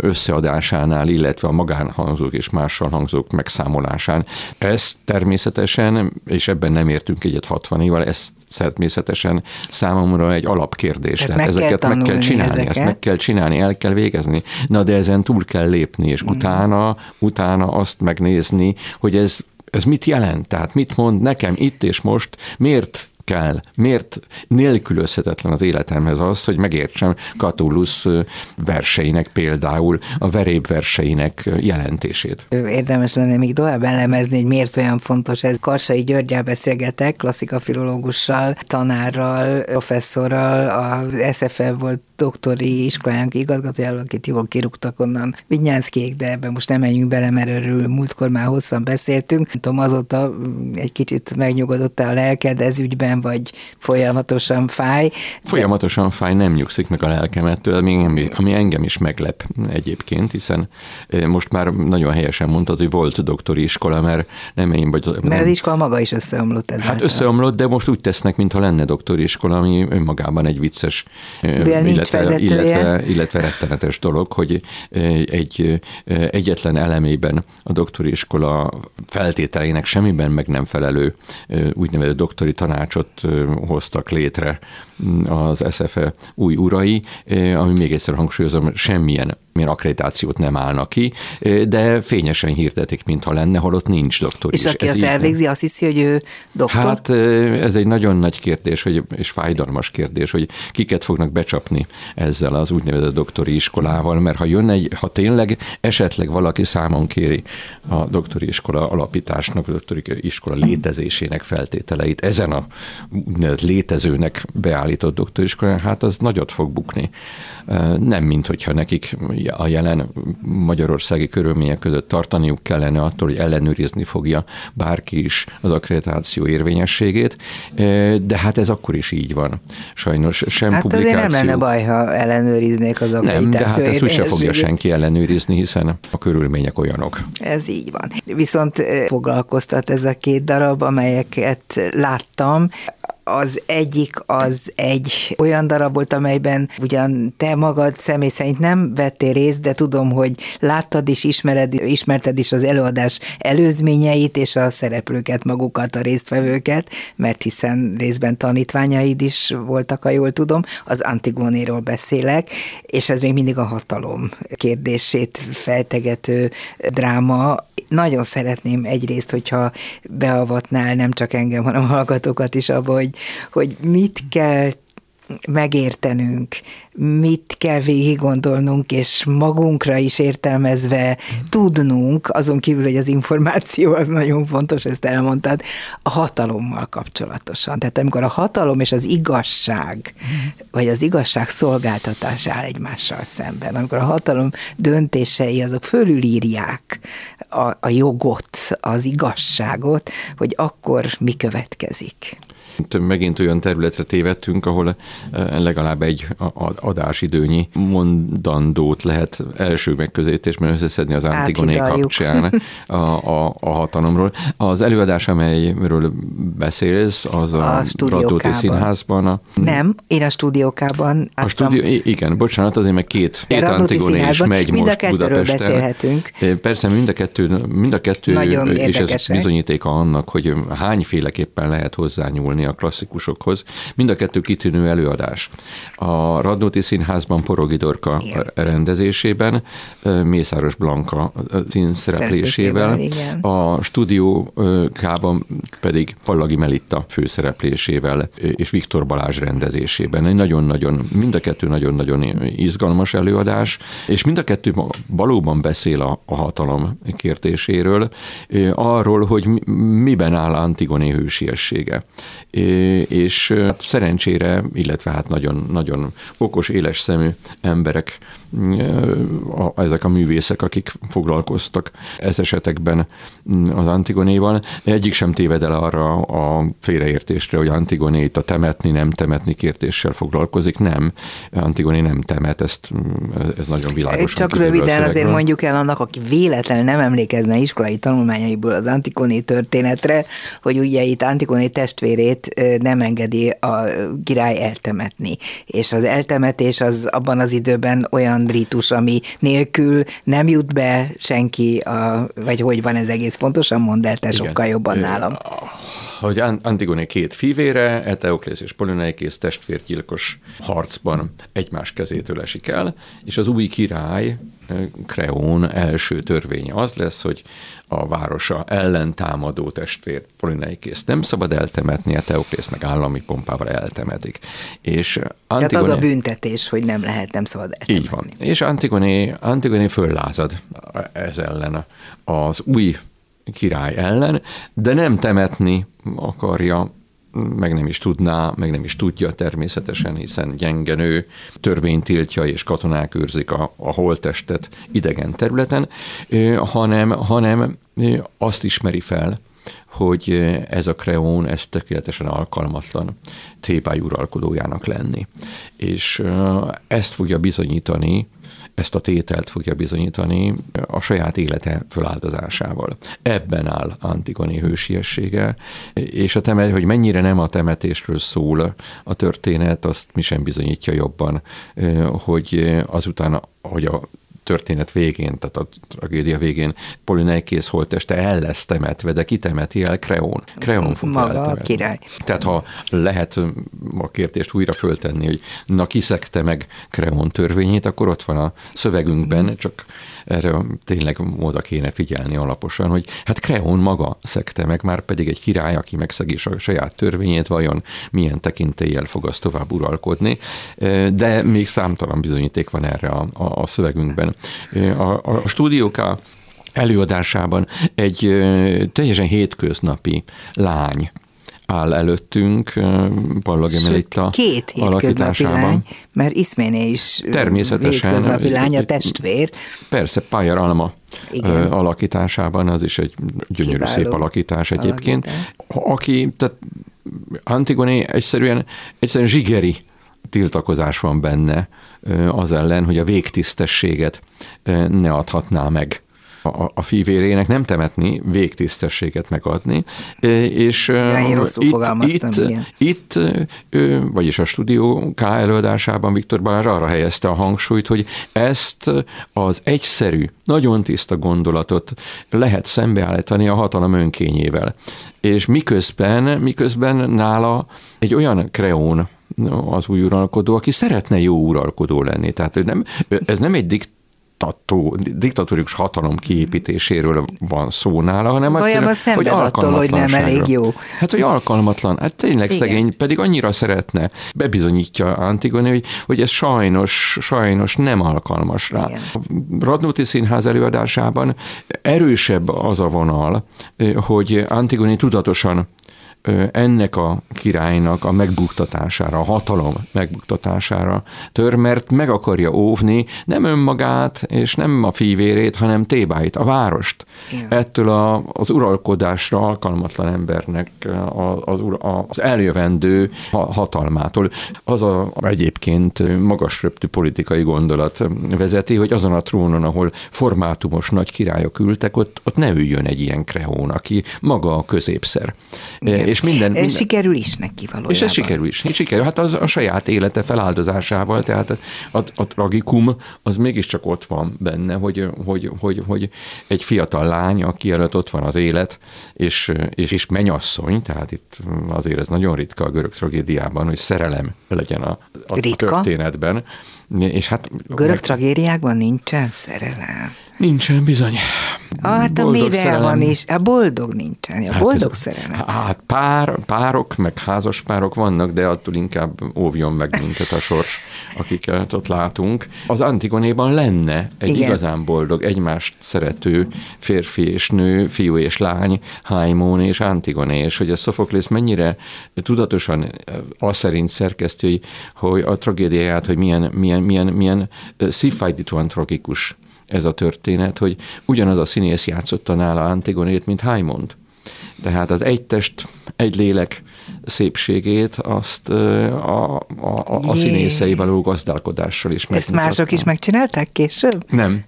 összeadásánál, illetve a magánhangzók és mással hangzók megszámolásán. Ez természetesen, és ebben nem értünk egyet 60 évvel, ez természetesen számomra egy alapkérdés. Tehát, Tehát meg ezeket kell meg kell csinálni, ezeket. ezt meg kell csinálni, el kell végezni. Na de ezen túl kell lépni, és mm. utána, utána azt megnézni, hogy ez ez mit jelent? Tehát mit mond nekem itt és most, miért kell, miért nélkülözhetetlen az életemhez az, hogy megértsem Catullus verseinek például a veréb verseinek jelentését. Érdemes lenne még tovább elemezni, hogy miért olyan fontos ez. Karsai Györgyel beszélgetek, klasszika filológussal, tanárral, professzorral, a SFF volt doktori iskolájánk igazgatójával, akit jól kirúgtak onnan Vinyánszkék, de ebben most nem menjünk bele, mert erről múltkor már hosszan beszéltünk. Nem tudom, azóta egy kicsit megnyugodott a lelked ez ügyben, vagy folyamatosan fáj. Folyamatosan fáj, nem nyugszik meg a lelkemettől, ami, ami engem is meglep egyébként, hiszen most már nagyon helyesen mondtad, hogy volt doktori iskola, mert nem én vagy... Mert nem, az iskola maga is összeomlott ez. Hát összeomlott, de most úgy tesznek, mintha lenne doktori iskola, ami önmagában egy vicces, illetve, illetve, illetve rettenetes dolog, hogy egy egyetlen elemében a doktori iskola feltételeinek semmiben meg nem felelő úgynevezett doktori tanácsot hoztak létre az SFE új urai, ami még egyszer hangsúlyozom, semmilyen milyen akkreditációt nem állnak ki, de fényesen hirdetik, mintha lenne, holott nincs doktor És is. aki ez azt elvégzi, nem. azt hiszi, hogy ő doktor? Hát ez egy nagyon nagy kérdés, hogy, és fájdalmas kérdés, hogy kiket fognak becsapni ezzel az úgynevezett doktori iskolával, mert ha jön egy, ha tényleg esetleg valaki számon kéri a doktori iskola alapításnak, a doktori iskola létezésének feltételeit ezen a létezőnek beállított doktori iskolán, hát az nagyot fog bukni. Nem, mint hogyha nekik a jelen magyarországi körülmények között tartaniuk kellene attól, hogy ellenőrizni fogja bárki is az akkreditáció érvényességét, de hát ez akkor is így van. Sajnos sem hát publikáció... Hát nem lenne baj, ha ellenőriznék az akkreditáció Nem, de hát ezt úgyse fogja senki ellenőrizni, hiszen a körülmények olyanok. Ez így van. Viszont foglalkoztat ez a két darab, amelyeket láttam az egyik az egy olyan darab volt, amelyben ugyan te magad személy szerint nem vettél részt, de tudom, hogy láttad és ismered, ismerted is az előadás előzményeit és a szereplőket, magukat, a résztvevőket, mert hiszen részben tanítványaid is voltak, ha jól tudom, az Antigónéról beszélek, és ez még mindig a hatalom kérdését fejtegető dráma, nagyon szeretném egyrészt, hogyha beavatnál nem csak engem, hanem a hallgatókat is abba, hogy, hogy mit kell megértenünk, mit kell végig gondolnunk, és magunkra is értelmezve tudnunk, azon kívül, hogy az információ az nagyon fontos, ezt elmondtad, a hatalommal kapcsolatosan. Tehát amikor a hatalom és az igazság, vagy az igazság szolgáltatás áll egymással szemben, amikor a hatalom döntései azok fölülírják a, a jogot, az igazságot, hogy akkor mi következik. Megint olyan területre tévedtünk, ahol eh, legalább egy adásidőnyi mondandót lehet első megközelítésben összeszedni az Antigoné kapcsán a, a, a hatalomról. Az előadás, amelyről beszélsz, az a, a Radóti Színházban. A, Nem, én a stúdiókában A stúdió, igen, bocsánat, azért meg két, két Antigoné is megy mind most a Budapesten. beszélhetünk. Eh, persze mind a kettő, mind a kettő Nagyon és ez bizonyítéka annak, hogy hányféleképpen lehet hozzányúlni a klasszikusokhoz. Mind a kettő kitűnő előadás. A Radnóti Színházban Porogi Dorka rendezésében, Mészáros Blanka színszereplésével, a stúdiókában pedig Fallagi Melitta főszereplésével és Viktor Balázs rendezésében. Egy nagyon-nagyon, mind a kettő nagyon-nagyon izgalmas előadás, és mind a kettő valóban beszél a, a hatalom kérdéséről, arról, hogy miben áll Antigoné hősiessége és hát szerencsére, illetve hát nagyon, nagyon okos, éles szemű emberek ezek a művészek, akik foglalkoztak ez esetekben az Antigonéval. Egyik sem téved el arra a félreértésre, hogy Antigoné itt a temetni, nem temetni kérdéssel foglalkozik. Nem, Antigoné nem temet, ezt, ez nagyon világos. Csak röviden azért mondjuk el annak, aki véletlen nem emlékezne iskolai tanulmányaiból az Antigoné történetre, hogy ugye itt Antigoné testvérét nem engedi a király eltemetni. És az eltemetés az abban az időben olyan olyan ritus, ami nélkül nem jut be senki, a, vagy hogy van ez egész pontosan, mondd el te Igen. sokkal jobban nálam. Hogy Antigone két fivére, Eteoklész és Poloneikész testvérgyilkos harcban egymás kezétől esik el, és az új király Kreón első törvénye az lesz, hogy a városa ellen támadó testvér Polineikész nem szabad eltemetni, a Teoklész meg állami pompával eltemetik. És Antigone, Tehát az a büntetés, hogy nem lehet, nem szabad eltemetni. Így van. És Antigone, Antigone föllázad ez ellen, az új király ellen, de nem temetni akarja meg nem is tudná, meg nem is tudja természetesen, hiszen gyengenő törvény tiltja és katonák őrzik a, a holtestet idegen területen, hanem, hanem azt ismeri fel, hogy ez a kreón, ez tökéletesen alkalmatlan Tébály uralkodójának lenni. És ezt fogja bizonyítani ezt a tételt fogja bizonyítani a saját élete föláldozásával. Ebben áll Antigoni hősiessége, és a temet, hogy mennyire nem a temetésről szól a történet, azt mi sem bizonyítja jobban, hogy azután, hogy a történet végén, tehát a tragédia végén Polineikész holteste el lesz temetve, de kitemeti el Kreón. Kreón fog Maga a király. Tehát ha lehet a kérdést újra föltenni, hogy na kiszekte meg Kreón törvényét, akkor ott van a szövegünkben, csak erre tényleg oda kéne figyelni alaposan, hogy hát Kreón maga szekte meg, már pedig egy király, aki megszegi a saját törvényét, vajon milyen tekintéllyel fog az tovább uralkodni, de még számtalan bizonyíték van erre a, a, a szövegünkben. A, a, a stúdióká előadásában egy teljesen hétköznapi lány, áll előttünk Ballag Emelitta Két hétköznapi lány, mert Iszméné is Természetesen, hétköznapi lány, a testvér. Persze, Pályar Alma Igen. alakításában, az is egy gyönyörű Kiváló szép alakítás egyébként. Alakítás. Aki, tehát Antigone egyszerűen, egyszerűen zsigeri tiltakozás van benne az ellen, hogy a végtisztességet ne adhatná meg a, a fivérének nem temetni, végtisztességet megadni. És ja, itt, itt, itt, vagyis a stúdió K előadásában Viktor Balázs arra helyezte a hangsúlyt, hogy ezt az egyszerű, nagyon tiszta gondolatot lehet szembeállítani a hatalom önkényével. És miközben, miközben nála egy olyan kreón, az új uralkodó, aki szeretne jó uralkodó lenni. Tehát nem, ez nem egy dikt diktató, diktatórikus hatalom kiépítéséről van szó nála, hanem egyszerűen, hogy attól, hogy nem elég jó. Hát, hogy alkalmatlan, hát tényleg Igen. szegény, pedig annyira szeretne, bebizonyítja Antigone, hogy, hogy ez sajnos, sajnos nem alkalmas rá. Igen. A Radnóti Színház előadásában erősebb az a vonal, hogy Antigone tudatosan ennek a királynak a megbuktatására, a hatalom megbuktatására tör, mert meg akarja óvni nem önmagát és nem a fivérét, hanem Tébáit, a várost. Igen. Ettől a, az uralkodásra alkalmatlan embernek az, az eljövendő hatalmától. Az a egyébként magas röptű politikai gondolat vezeti, hogy azon a trónon, ahol formátumos nagy királyok ültek, ott, ott ne üljön egy ilyen kreón, aki maga a középszer. Igen. És minden, minden... Sikerül is neki valójában. És ez sikerül is. Sikerül. Hát az a saját élete feláldozásával, tehát a, a tragikum az mégiscsak ott van benne, hogy, hogy, hogy, hogy egy fiatal lány, aki előtt ott van az élet, és, és, és menyasszony, tehát itt azért ez nagyon ritka a görög tragédiában, hogy szerelem legyen a, a ritka? történetben. És hát, görög meg... tragédiákban nincsen szerelem. Nincsen bizony. Hát a Médeában is, a boldog nincsen, a hát boldog ez, szerelem. Hát pár, párok, meg házas párok vannak, de attól inkább óvjon meg minket a sors, akiket ott látunk. Az Antigonéban lenne egy Igen. igazán boldog, egymást szerető férfi és nő, fiú és lány, Haimon és Antigoné, és hogy a Sophocles mennyire tudatosan azt szerint szerkeszti, hogy a tragédiáját, hogy milyen, milyen, milyen, milyen szívfájdítóan tragikus ez a történet, hogy ugyanaz a színész játszotta nála Antigonét, mint Haimond. Tehát az egy test, egy lélek szépségét azt a, a, a, a színészei való gazdálkodással is Ezt mások is megcsinálták később? Nem.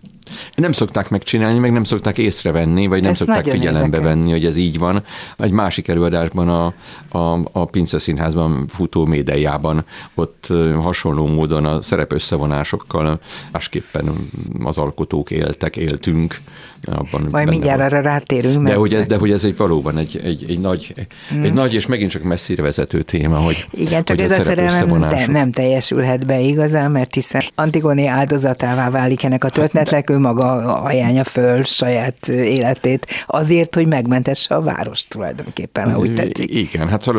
Nem szokták megcsinálni, meg nem szokták észrevenni, vagy nem Ez szokták figyelembe érdekel. venni, hogy ez így van. Egy másik előadásban a, a, a Pince Színházban futó médiában ott hasonló módon a szerep összevonásokkal másképpen az alkotók éltek, éltünk. Abban Majd mindjárt van. arra rátérünk. De hogy, ez, de hogy ez egy valóban egy, egy, egy, nagy, hmm. egy nagy és megint csak messzire vezető téma, hogy Igen, csak hogy ez a, szerelem nem, nem teljesülhet be igazán, mert hiszen Antigoni áldozatává válik ennek a történetnek, ő maga ajánlja föl saját életét azért, hogy megmentesse a várost tulajdonképpen, ahogy tetszik. Igen, hát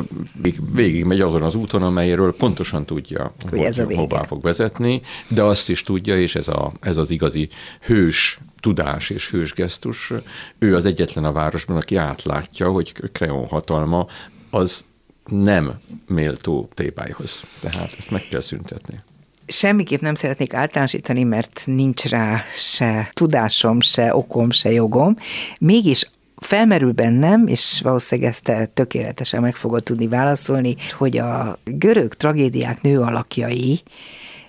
végig megy azon az úton, amelyről pontosan tudja, hogy, hogy ez a vége. hová fog vezetni, de azt is tudja, és ez, a, ez az igazi hős tudás és hősgesztus. Ő az egyetlen a városban, aki átlátja, hogy Kreon hatalma az nem méltó Tébályhoz. Tehát ezt meg kell szüntetni. Semmiképp nem szeretnék általánosítani, mert nincs rá se tudásom, se okom, se jogom. Mégis felmerül bennem, és valószínűleg ezt te tökéletesen meg fogod tudni válaszolni, hogy a görög tragédiák nő alakjai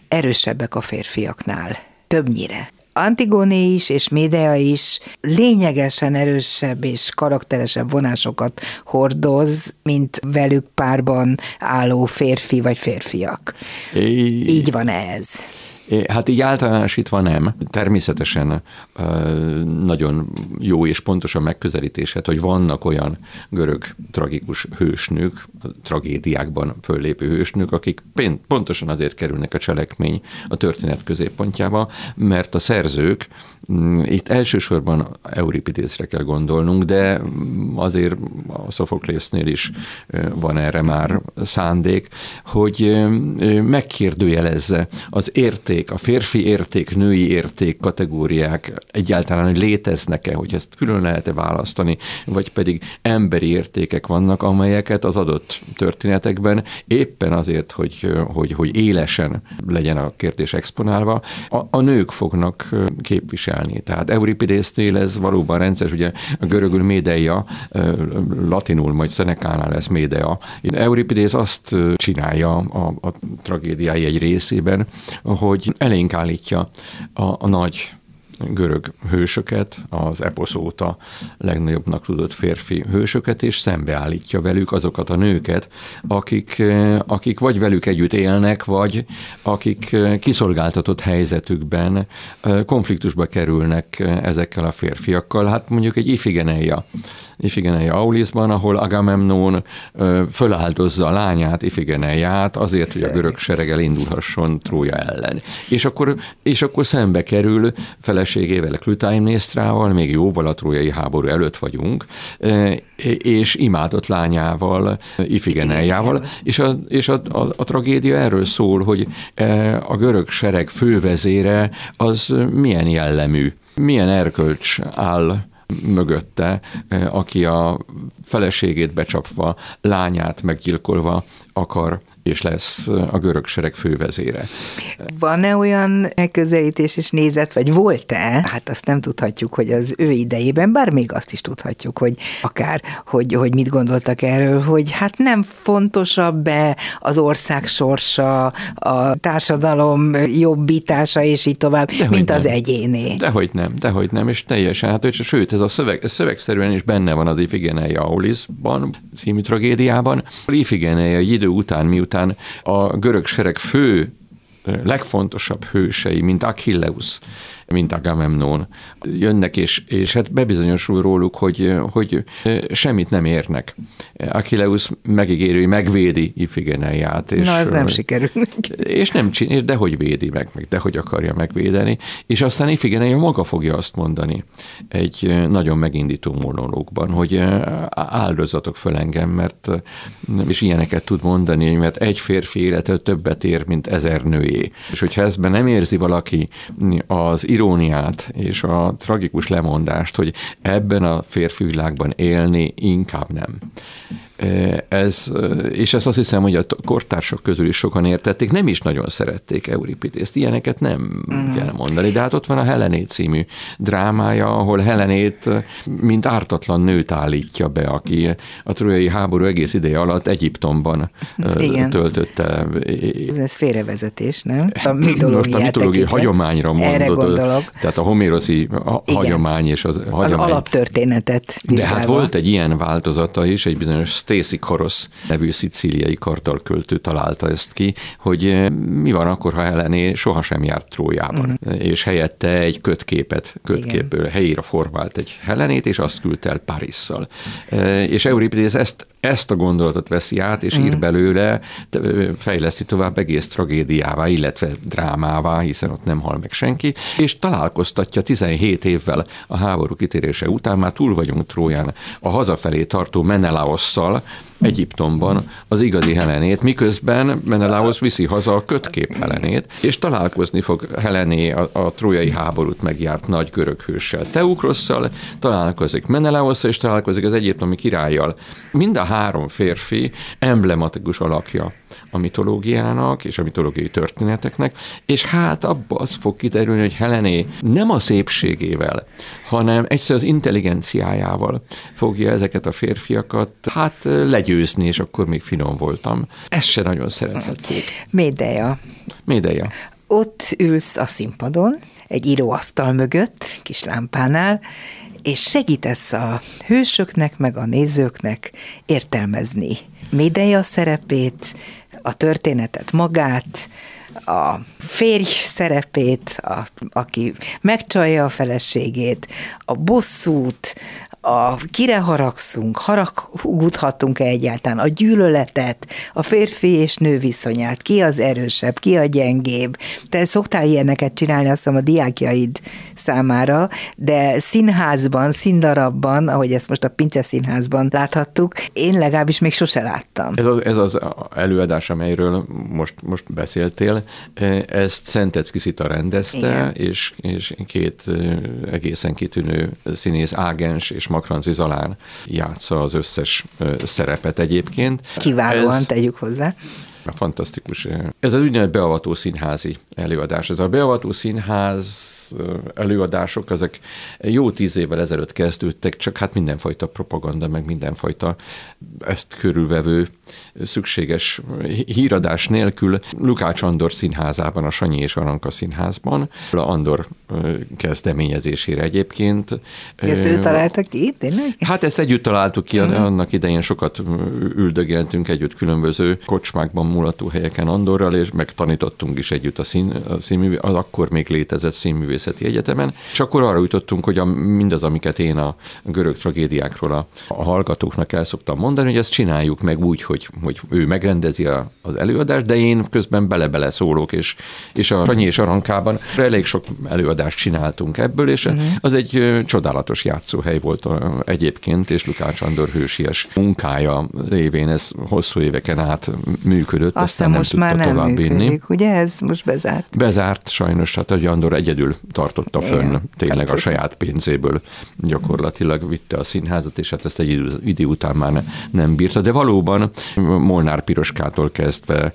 erősebbek a férfiaknál. Többnyire. Antigoné is és Médea is lényegesen erősebb és karakteresebb vonásokat hordoz, mint velük párban álló férfi vagy férfiak. É... Így van ez. Hát így általánosítva nem. Természetesen nagyon jó és pontos a megközelítésed, hogy vannak olyan görög tragikus hősnők, tragédiákban föllépő hősnők, akik pontosan azért kerülnek a cselekmény a történet középpontjába, mert a szerzők, itt elsősorban Euripidészre kell gondolnunk, de azért a Szofoklésznél is van erre már szándék, hogy megkérdőjelezze az érték, a férfi érték, női érték kategóriák egyáltalán, hogy léteznek-e, hogy ezt külön lehet-e választani, vagy pedig emberi értékek vannak, amelyeket az adott történetekben éppen azért, hogy, hogy, hogy élesen legyen a kérdés exponálva, a, a nők fognak képviselni. Tehát Euripidésznél ez valóban rendszer, ugye a görögül médeia, latinul majd Szenekánál lesz médea. Euripidész azt csinálja a, a tragédiái egy részében, hogy elénk állítja a, a nagy görög hősöket, az eposz óta legnagyobbnak tudott férfi hősöket, és szembeállítja velük azokat a nőket, akik, akik vagy velük együtt élnek, vagy akik kiszolgáltatott helyzetükben konfliktusba kerülnek ezekkel a férfiakkal. Hát mondjuk egy Ifigeneia Ifigeneia Aulisban, ahol Agamemnon föláldozza a lányát, Ifigeneiát azért, hogy a görög sereg elindulhasson Trója ellen. És akkor, és akkor szembe kerül feleségével, Klütáimnésztrával, még jóval a trójai háború előtt vagyunk, és imádott lányával, Ifigeneiával, és, a, és a, a, a tragédia erről szól, hogy a görög sereg fővezére az milyen jellemű, milyen erkölcs áll mögötte, eh, aki a feleségét becsapva, lányát meggyilkolva akar és lesz a görög sereg fővezére. Van-e olyan megközelítés és nézet, vagy volt-e? Hát azt nem tudhatjuk, hogy az ő idejében, bár még azt is tudhatjuk, hogy akár, hogy, hogy mit gondoltak erről, hogy hát nem fontosabb-e az ország sorsa, a társadalom jobbítása, és így tovább, dehogy mint nem. az egyéné. Dehogy nem, dehogy nem, és teljesen, hát sőt, ez a szöveg, ez szövegszerűen is benne van az Ifigeneia Aulisban, című tragédiában. Ifigeneia egy idő után, miután után a görög sereg fő legfontosabb hősei, mint Achilleus, mint Agamemnon, jönnek, és, és hát bebizonyosul róluk, hogy, hogy semmit nem érnek. Achilleus megígérő, hogy megvédi Ifigeneiát. És, Na, ez nem sikerül. És nem csinál, de hogy védi meg, meg de hogy akarja megvédeni. És aztán Ifigeneia maga fogja azt mondani egy nagyon megindító monológban, hogy áldozatok föl engem, mert és ilyeneket tud mondani, mert egy férfi élete többet ér, mint ezer nőjé. És hogyha ezben nem érzi valaki az iróniát és a tragikus lemondást, hogy ebben a férfi világban élni inkább nem. Ez, és ezt azt hiszem, hogy a kortársak közül is sokan értették, nem is nagyon szerették Euripidészt, ilyeneket nem mm. kell mondani, de hát ott van a Helenét című drámája, ahol Helenét mint ártatlan nőt állítja be, aki a trójai háború egész ideje alatt Egyiptomban Igen. töltötte. Ez, ez félrevezetés, nem? A mitológiai, Most a mitológiai hagyományra mondod. Erre gondolok. Tehát a homéroszi hagyomány és az, hagyomány. az alaptörténetet. Vizsgálva. De hát volt egy ilyen változata is, egy bizonyos Stacy Koros nevű szicíliai kartalköltő találta ezt ki, hogy eh, mi van akkor, ha Helené sohasem járt Trójában, uh-huh. és helyette egy kötképet, kötképből helyére formált egy Helenét, és azt küldte el Parisszal. Eh, és Euripides ezt, ezt a gondolatot veszi át, és uh-huh. ír belőle, fejleszti tovább egész tragédiává, illetve drámává, hiszen ott nem hal meg senki, és találkoztatja 17 évvel a háború kitérése után, már túl vagyunk Tróján, a hazafelé tartó Menelaosszal, uh, Egyiptomban az igazi Helenét, miközben Menelaos viszi haza a kötkép Helenét, és találkozni fog Helené a, a trójai háborút megjárt nagy görög hőssel, Teukrosszal, találkozik Menelaosszal, és találkozik az egyiptomi királlyal. Mind a három férfi emblematikus alakja a mitológiának és a mitológiai történeteknek, és hát abba az fog kiderülni, hogy Helené nem a szépségével, hanem egyszer az intelligenciájával fogja ezeket a férfiakat hát legyőzni, és akkor még finom voltam. Ezt se nagyon szerethették. Médeja. Médeja. Ott ülsz a színpadon, egy íróasztal mögött, kis lámpánál, és segítesz a hősöknek, meg a nézőknek értelmezni Médeja szerepét, a történetet magát, a férj szerepét, a, aki megcsalja a feleségét, a bosszút, a kire haragszunk, haragudhatunk-e egyáltalán, a gyűlöletet, a férfi és nő viszonyát, ki az erősebb, ki a gyengébb. Te szoktál ilyeneket csinálni, azt hiszem a diákjaid számára, de színházban, színdarabban, ahogy ezt most a Pince Színházban láthattuk, én legalábbis még sose láttam. Ez az, ez az előadás, amelyről most, most beszéltél, ezt Szentecki Szita rendezte, Igen. és, és két egészen kitűnő színész, Ágens és Makranci Zalán játsza az összes szerepet egyébként. Kiválóan Ez, tegyük hozzá. Fantasztikus. Ez az úgynevezett beavató színházi előadás. Ez a beavató színház előadások, ezek jó tíz évvel ezelőtt kezdődtek, csak hát mindenfajta propaganda, meg mindenfajta ezt körülvevő szükséges híradás nélkül Lukács Andor színházában, a Sanyi és Aranka színházban, a Andor kezdeményezésére egyébként. Ezt ő találta ki, tényleg? Hát ezt együtt találtuk ki, uh-huh. annak idején sokat üldögéltünk együtt különböző kocsmákban, mulató helyeken Andorral, és megtanítottunk is együtt a, szín, a színművé, az akkor még létezett színművészeti egyetemen. És akkor arra jutottunk, hogy a, mindaz, amiket én a görög tragédiákról a, a hallgatóknak el szoktam mondani, hogy ezt csináljuk meg úgy, hogy, hogy ő megrendezi a, az előadást, de én közben bele-bele szólok, és, és a Sanyi és Arankában elég sok előadást csináltunk ebből, és uh-huh. az egy csodálatos játszóhely volt egyébként, és Lukács Andor hősies munkája révén ez hosszú éveken át működött működött, aztán, aztán nem most tudta már nem tovább vinni. ugye ez most bezárt? Bezárt, sajnos, hát a Andor egyedül tartotta fönn, Igen, tényleg a saját pénzéből gyakorlatilag vitte a színházat, és hát ezt egy idő, idő után már ne, nem bírta, de valóban Molnár Piroskától kezdve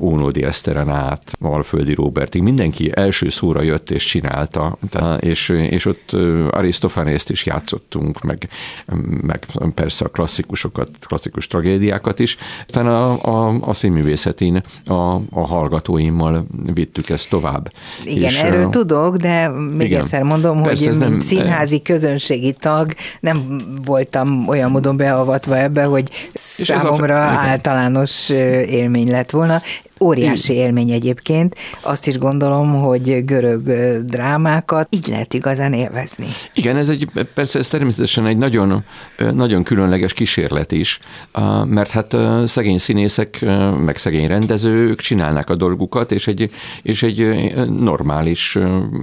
Ónódi Eszteren át, Valföldi Robertig, mindenki első szóra jött és csinálta, és, és ott Arisztofánészt is játszottunk, meg, meg persze a klasszikusokat, klasszikus tragédiákat is. Aztán a, a, a színművészetén a, a hallgatóimmal vittük ezt tovább. Igen, és, erről uh, tudok, de még igen, egyszer mondom, hogy mint nem, színházi közönségi tag nem voltam olyan módon beavatva ebbe, hogy számomra a, általános élmény lett volna. Óriási élmény egyébként. Azt is gondolom, hogy görög drámákat így lehet igazán élvezni. Igen, ez egy, persze ez természetesen egy nagyon, nagyon különleges kísérlet is, mert hát szegény színészek, meg szegény rendezők csinálnak a dolgukat, és egy, és egy normális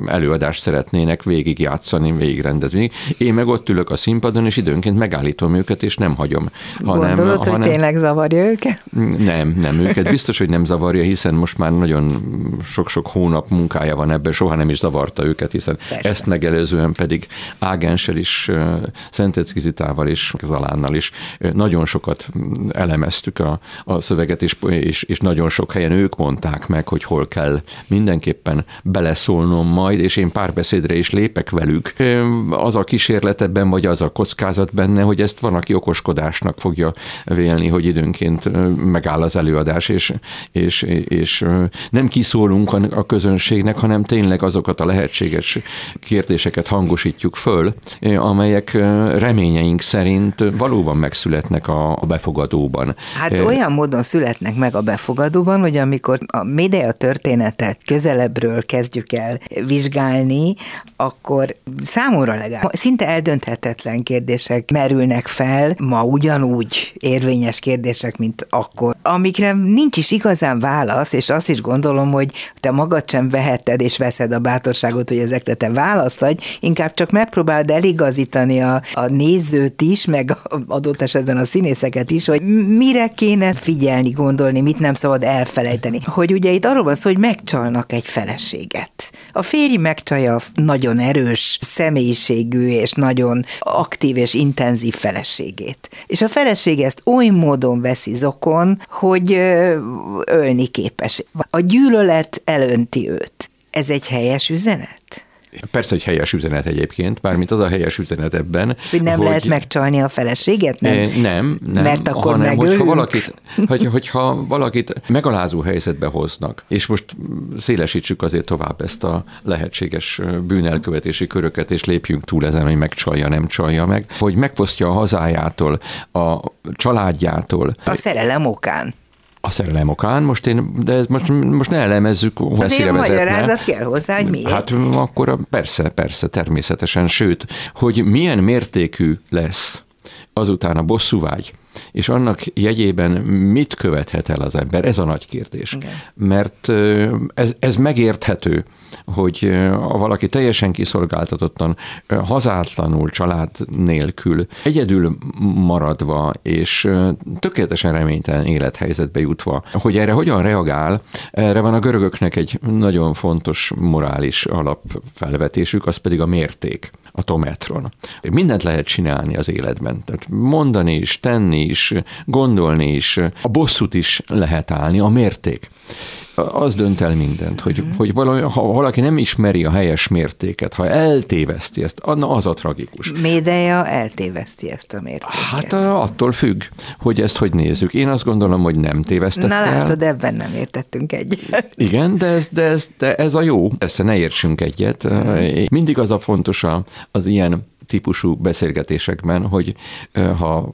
előadást szeretnének végigjátszani, végigrendezni. Én meg ott ülök a színpadon, és időnként megállítom őket, és nem hagyom. Hanem, Gondolod, hanem, hogy tényleg zavarja őket? Nem, nem őket. Biztos, hogy nem zavar zavarja, hiszen most már nagyon sok-sok hónap munkája van ebben, soha nem is zavarta őket, hiszen Persze. ezt megelőzően pedig Ágenssel is, Szentecki Zitával is, Zalánnal is nagyon sokat elemeztük a, a szöveget, és, és, és nagyon sok helyen ők mondták meg, hogy hol kell mindenképpen beleszólnom majd, és én párbeszédre is lépek velük. Az a kísérlet ebben, vagy az a kockázat benne, hogy ezt van, aki okoskodásnak fogja vélni, hogy időnként megáll az előadás, és, és és, és nem kiszólunk a közönségnek, hanem tényleg azokat a lehetséges kérdéseket hangosítjuk föl, amelyek reményeink szerint valóban megszületnek a befogadóban. Hát olyan módon születnek meg a befogadóban, hogy amikor a média történetet közelebbről kezdjük el vizsgálni, akkor számomra legalább szinte eldönthetetlen kérdések merülnek fel, ma ugyanúgy érvényes kérdések, mint akkor, amikre nincs is igazán válasz, és azt is gondolom, hogy te magad sem veheted és veszed a bátorságot, hogy ezekre te választ adj, inkább csak megpróbáld eligazítani a, a nézőt is, meg adott esetben a színészeket is, hogy mire kéne figyelni, gondolni, mit nem szabad elfelejteni. Hogy ugye itt arról van szó, hogy megcsalnak egy feleséget. A férj megcsalja nagyon erős személyiségű és nagyon aktív és intenzív feleségét. És a feleség ezt oly módon veszi zokon, hogy ölni élni képes. A gyűlölet elönti őt. Ez egy helyes üzenet? Persze egy helyes üzenet egyébként, bármint az a helyes üzenet ebben. Hogy nem hogy, lehet megcsalni a feleséget? Nem, nem, nem mert akkor hanem, hogyha valakit, hogy, hogyha valakit megalázó helyzetbe hoznak, és most szélesítsük azért tovább ezt a lehetséges bűnelkövetési köröket, és lépjünk túl ezen, hogy megcsalja, nem csalja meg, hogy megfosztja a hazájától, a családjától. A szerelem okán a szerelem okán, most én, de ez most, most ne elemezzük, hogy Azért magyarázat kell hozzá, hogy miért. Hát akkor persze, persze, természetesen, sőt, hogy milyen mértékű lesz azután a bosszúvágy, és annak jegyében mit követhet el az ember? Ez a nagy kérdés. Igen. Mert ez, ez megérthető, hogy a valaki teljesen kiszolgáltatottan, hazátlanul, család nélkül, egyedül maradva és tökéletesen reménytelen élethelyzetbe jutva, hogy erre hogyan reagál, erre van a görögöknek egy nagyon fontos morális alapfelvetésük, az pedig a mérték a. Mindent lehet csinálni az életben. Tehát mondani is, tenni is, gondolni is, a bosszút is lehet állni, a mérték az dönt el mindent, hogy, mm. hogy valami, ha valaki nem ismeri a helyes mértéket, ha eltéveszti ezt, na az a tragikus. Médeja eltéveszti ezt a mértéket. Hát attól függ, hogy ezt hogy nézzük. Én azt gondolom, hogy nem tévesztett Na látod, el. ebben nem értettünk egyet. Igen, de ez, de, ez, de ez a jó. Persze ne értsünk egyet. Mindig az a fontos az ilyen típusú beszélgetésekben, hogy ha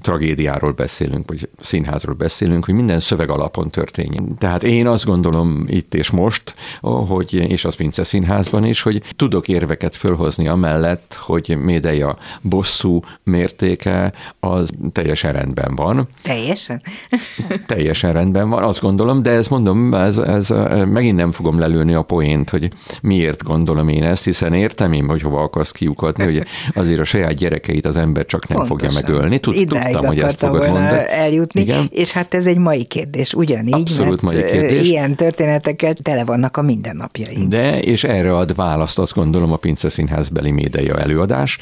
tragédiáról beszélünk, vagy színházról beszélünk, hogy minden szöveg alapon történjen. Tehát én azt gondolom itt és most, hogy, és az Pince Színházban is, hogy tudok érveket fölhozni amellett, hogy Médeia bosszú mértéke az teljesen rendben van. Teljesen? teljesen rendben van, azt gondolom, de ezt mondom, ez, ez megint nem fogom lelőni a poént, hogy miért gondolom én ezt, hiszen értem én, hogy hova akarsz kiukadni, hogy azért a saját gyerekeit az ember csak nem Pontosan. fogja megölni. Tud, tudtam, hogy ezt fogod mondani. eljutni, Igen? és hát ez egy mai kérdés, ugyanígy, Abszolút mert mai kérdés. ilyen történetekkel tele vannak a mindennapjaink. De, és erre ad választ azt gondolom a Pince Színházbeli média előadás.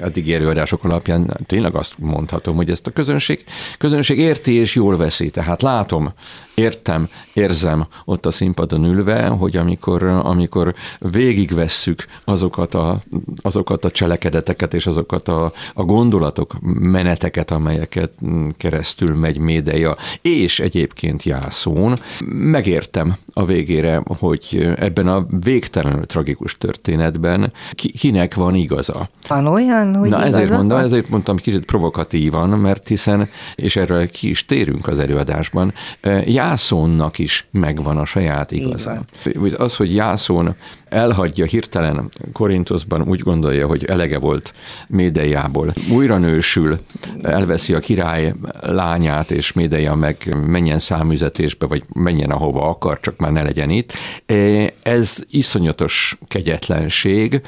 Eddig előadások alapján tényleg azt mondhatom, hogy ezt a közönség, közönség érti és jól veszi. Tehát látom, értem, érzem ott a színpadon ülve, hogy amikor, amikor végigvesszük azokat a, azokat a cselekedeteket és azokat a, a gondolatok, meneteket, amelyeket keresztül megy Médeja, és egyébként Jászón, megértem a végére, hogy ebben a végtelenül tragikus történetben ki, kinek van igaza. Van olyan, hogy Na ezért mondom, ezért mondtam kicsit provokatívan, mert hiszen, és erről ki is térünk az előadásban, Jászónnak is megvan a saját igaza. Az, hogy Jászón elhagyja hirtelen Korintoszban, úgy gondolja, hogy elege volt Médeiából. Újra nősül, elveszi a király lányát, és Médeia meg menjen számüzetésbe, vagy menjen ahova akar, csak már ne legyen itt. Ez iszonyatos kegyetlenség.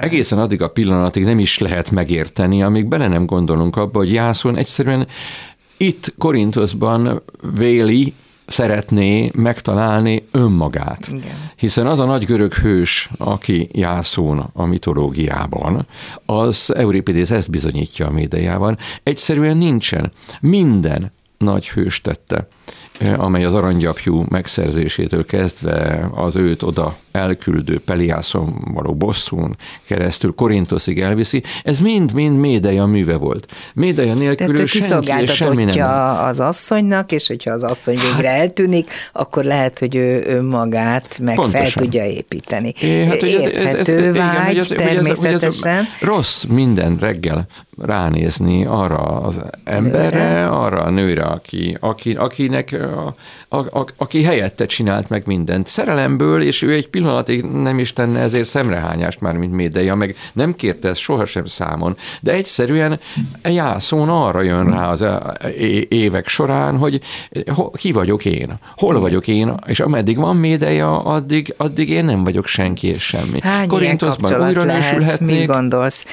Egészen addig a pillanatig nem is lehet megérteni, amíg bele nem gondolunk abba, hogy Jászón egyszerűen itt Korintoszban véli, szeretné megtalálni önmagát. Igen. Hiszen az a nagy görög hős, aki Jászón a mitológiában, az Euripidész ezt bizonyítja a médiában, egyszerűen nincsen. Minden nagy hős tette amely az aranygyapjú megszerzésétől kezdve az őt oda elküldő Peliászon való bosszún keresztül Korintoszig elviszi, ez mind-mind Médeja műve volt. Médeja nélkül ő senki és semmi nem. az asszonynak, és hogyha az asszony hát, végre eltűnik, akkor lehet, hogy ő önmagát meg pontosan. fel tudja építeni. É, hát, hogy ez, ez, ez, ez, vágy, igen, hogy ez, természetesen. Hogy ez, rossz minden reggel ránézni arra az emberre, arra a nőre, aki, aki, akinek a, a, a, aki helyette csinált meg mindent. Szerelemből, és ő egy pillanatig nem is tenne ezért szemrehányást már, mint Médeia, meg nem kérte ezt sohasem számon, de egyszerűen Jászón arra jön rá az évek során, hogy ki vagyok én, hol vagyok én, és ameddig van Médeia, addig, addig én nem vagyok senki és semmi. Hány Korintoszban újra lehet, mit gondolsz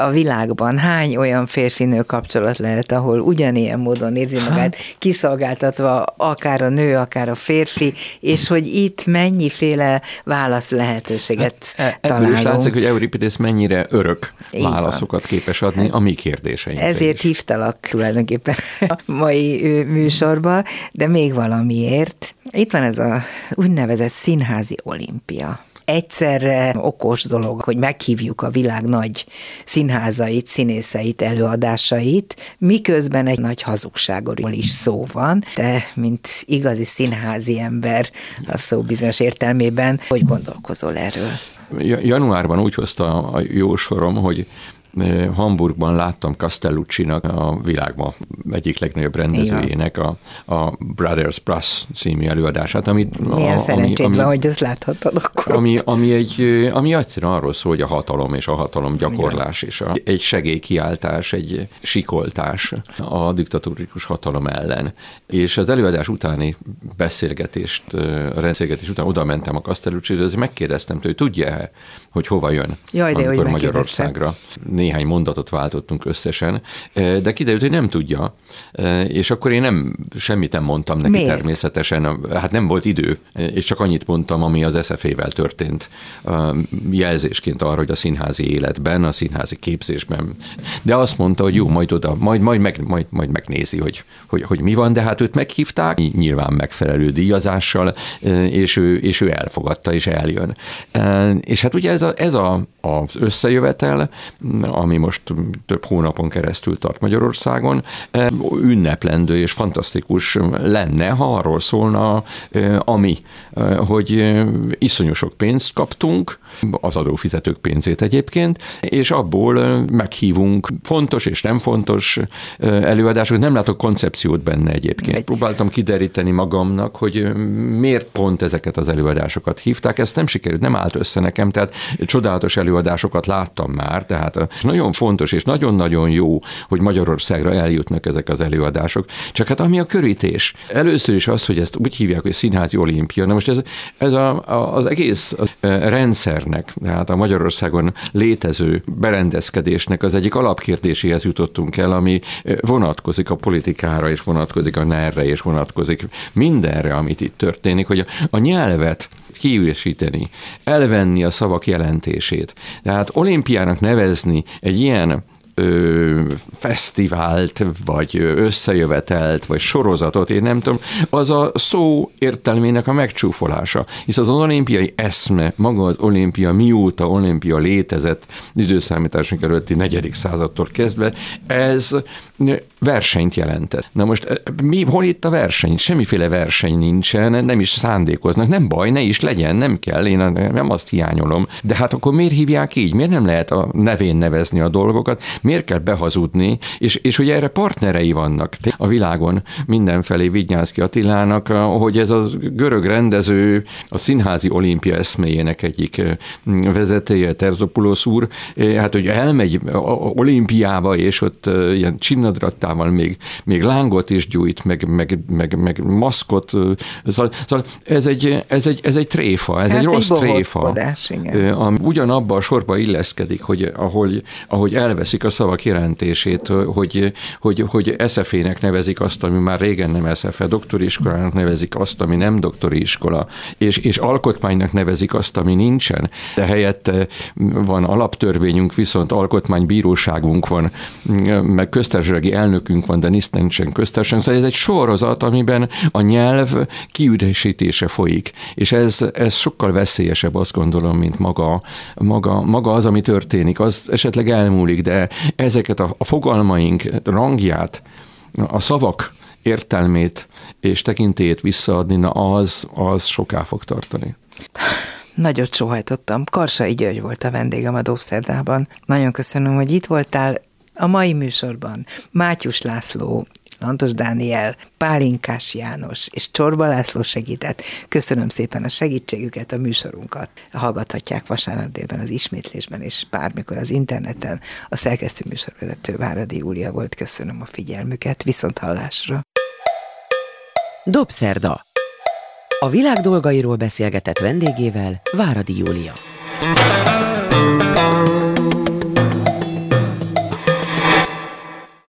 a világban? Hány olyan férfinő kapcsolat lehet, ahol ugyanilyen módon érzi magát hát. kiszolgáltatva, akár a nő, akár a férfi, és hogy itt mennyiféle válasz lehetőséget hát, találunk. Ebből is látszik, hogy Euripides mennyire örök Így válaszokat van. képes adni a mi kérdéseinkre Ezért is. hívtalak tulajdonképpen a mai műsorba, de még valamiért. Itt van ez a úgynevezett színházi olimpia egyszerre okos dolog, hogy meghívjuk a világ nagy színházait, színészeit, előadásait, miközben egy nagy hazugságról is szó van, de mint igazi színházi ember a szó bizonyos értelmében, hogy gondolkozol erről? Januárban úgy hozta a jó sorom, hogy Hamburgban láttam Castellucci-nak a világban egyik legnagyobb rendezőjének a, a Brothers Brass című előadását. Amit, Milyen a, szerencséd ami, van, hogy ezt láthattad akkor. Ami, ami, egy, ami egyszerűen arról szól, hogy a hatalom és a hatalom gyakorlás és a, egy segélykiáltás, egy sikoltás a diktatórikus hatalom ellen. És az előadás utáni beszélgetést, rendszergetés után oda mentem a Castellucci-hoz, megkérdeztem tőle, hogy tudja-e, hogy hova jön, Jaj, de amikor Magyarországra. Néhány mondatot váltottunk összesen, eh, de kiderült, hogy nem tudja, eh, és akkor én nem, semmit nem mondtam neki Miért? természetesen, hát nem volt idő, eh, és csak annyit mondtam, ami az SZF-vel történt, jelzésként arra, hogy a színházi életben, a színházi képzésben. De azt mondta, hogy jó, majd oda, majd, majd, meg, majd, majd megnézi, hogy, hogy, hogy mi van, de hát őt meghívták, nyilván megfelelő díjazással, és ő, és ő elfogadta, és eljön. És hát ugye ez a, ez a, az összejövetel, ami most több hónapon keresztül tart Magyarországon, ünneplendő és fantasztikus lenne, ha arról szólna, ami, hogy iszonyú sok pénzt kaptunk, az adófizetők pénzét egyébként, és abból meghívunk fontos és nem fontos előadásokat. Nem látok koncepciót benne egyébként. Próbáltam kideríteni magamnak, hogy miért pont ezeket az előadásokat hívták. Ezt nem sikerült, nem állt össze nekem, tehát csodálatos előadásokat láttam már, tehát nagyon fontos és nagyon-nagyon jó, hogy Magyarországra eljutnak ezek az előadások. Csak hát ami a körítés. Először is az, hogy ezt úgy hívják, hogy színházi olimpia. Na most ez, ez a, a, az egész rendszernek, tehát a Magyarországon létező berendezkedésnek az egyik alapkérdéséhez jutottunk el, ami vonatkozik a politikára, és vonatkozik a nerre, és vonatkozik mindenre, amit itt történik, hogy a, nyelvet kiüresíteni, elvenni a szavak jelentését. Tehát olimpiának nevezni egy ilyen ö, fesztivált, vagy összejövetelt, vagy sorozatot, én nem tudom, az a szó értelmének a megcsúfolása. Hisz az olimpiai eszme, maga az olimpia, mióta olimpia létezett, időszámításunk előtti negyedik századtól kezdve, ez versenyt jelentett. Na most eh, mi, hol itt a verseny? Semmiféle verseny nincsen, nem is szándékoznak, nem baj, ne is legyen, nem kell, én nem azt hiányolom. De hát akkor miért hívják így? Miért nem lehet a nevén nevezni a dolgokat? Miért kell behazudni? És, és hogy erre partnerei vannak a világon mindenfelé Vignyánszki Attilának, hogy ez a görög rendező, a színházi olimpia eszméjének egyik vezetője, Terzopulos úr, hát hogy elmegy olimpiába, és ott ilyen csinnadrattá palotával még, még lángot is gyújt, meg, meg, meg, meg maszkot. Szóval, szóval ez, egy, ez, egy, ez egy tréfa, ez hát egy rossz tréfa. Ami ugyanabba a sorba illeszkedik, hogy ahogy, ahogy elveszik a szavak jelentését, hogy, hogy, hogy SZF-ének nevezik azt, ami már régen nem SZF, doktori iskolának nevezik azt, ami nem doktori iskola, és, és alkotmánynak nevezik azt, ami nincsen, de helyette van alaptörvényünk, viszont alkotmánybíróságunk van, meg köztársasági elnök elnökünk van, de nincsen köztársaság. Szóval ez egy sorozat, amiben a nyelv kiüresítése folyik, és ez, ez sokkal veszélyesebb, azt gondolom, mint maga, maga, maga az, ami történik. Az esetleg elmúlik, de ezeket a, fogalmaink rangját, a szavak értelmét és tekintélyét visszaadni, na az, az soká fog tartani. Nagyot sóhajtottam. Karsai György volt a vendégem a Dobszerdában. Nagyon köszönöm, hogy itt voltál. A mai műsorban Mátyus László, Lantos Dániel, Pálinkás János és Csorba László segített. Köszönöm szépen a segítségüket, a műsorunkat. Hallgathatják vasárnap délben az ismétlésben, és bármikor az interneten. A szerkesztő műsorvezető Váradi Júlia volt. Köszönöm a figyelmüket. Viszont hallásra. Dobszerda. A világ dolgairól beszélgetett vendégével Váradi Júlia.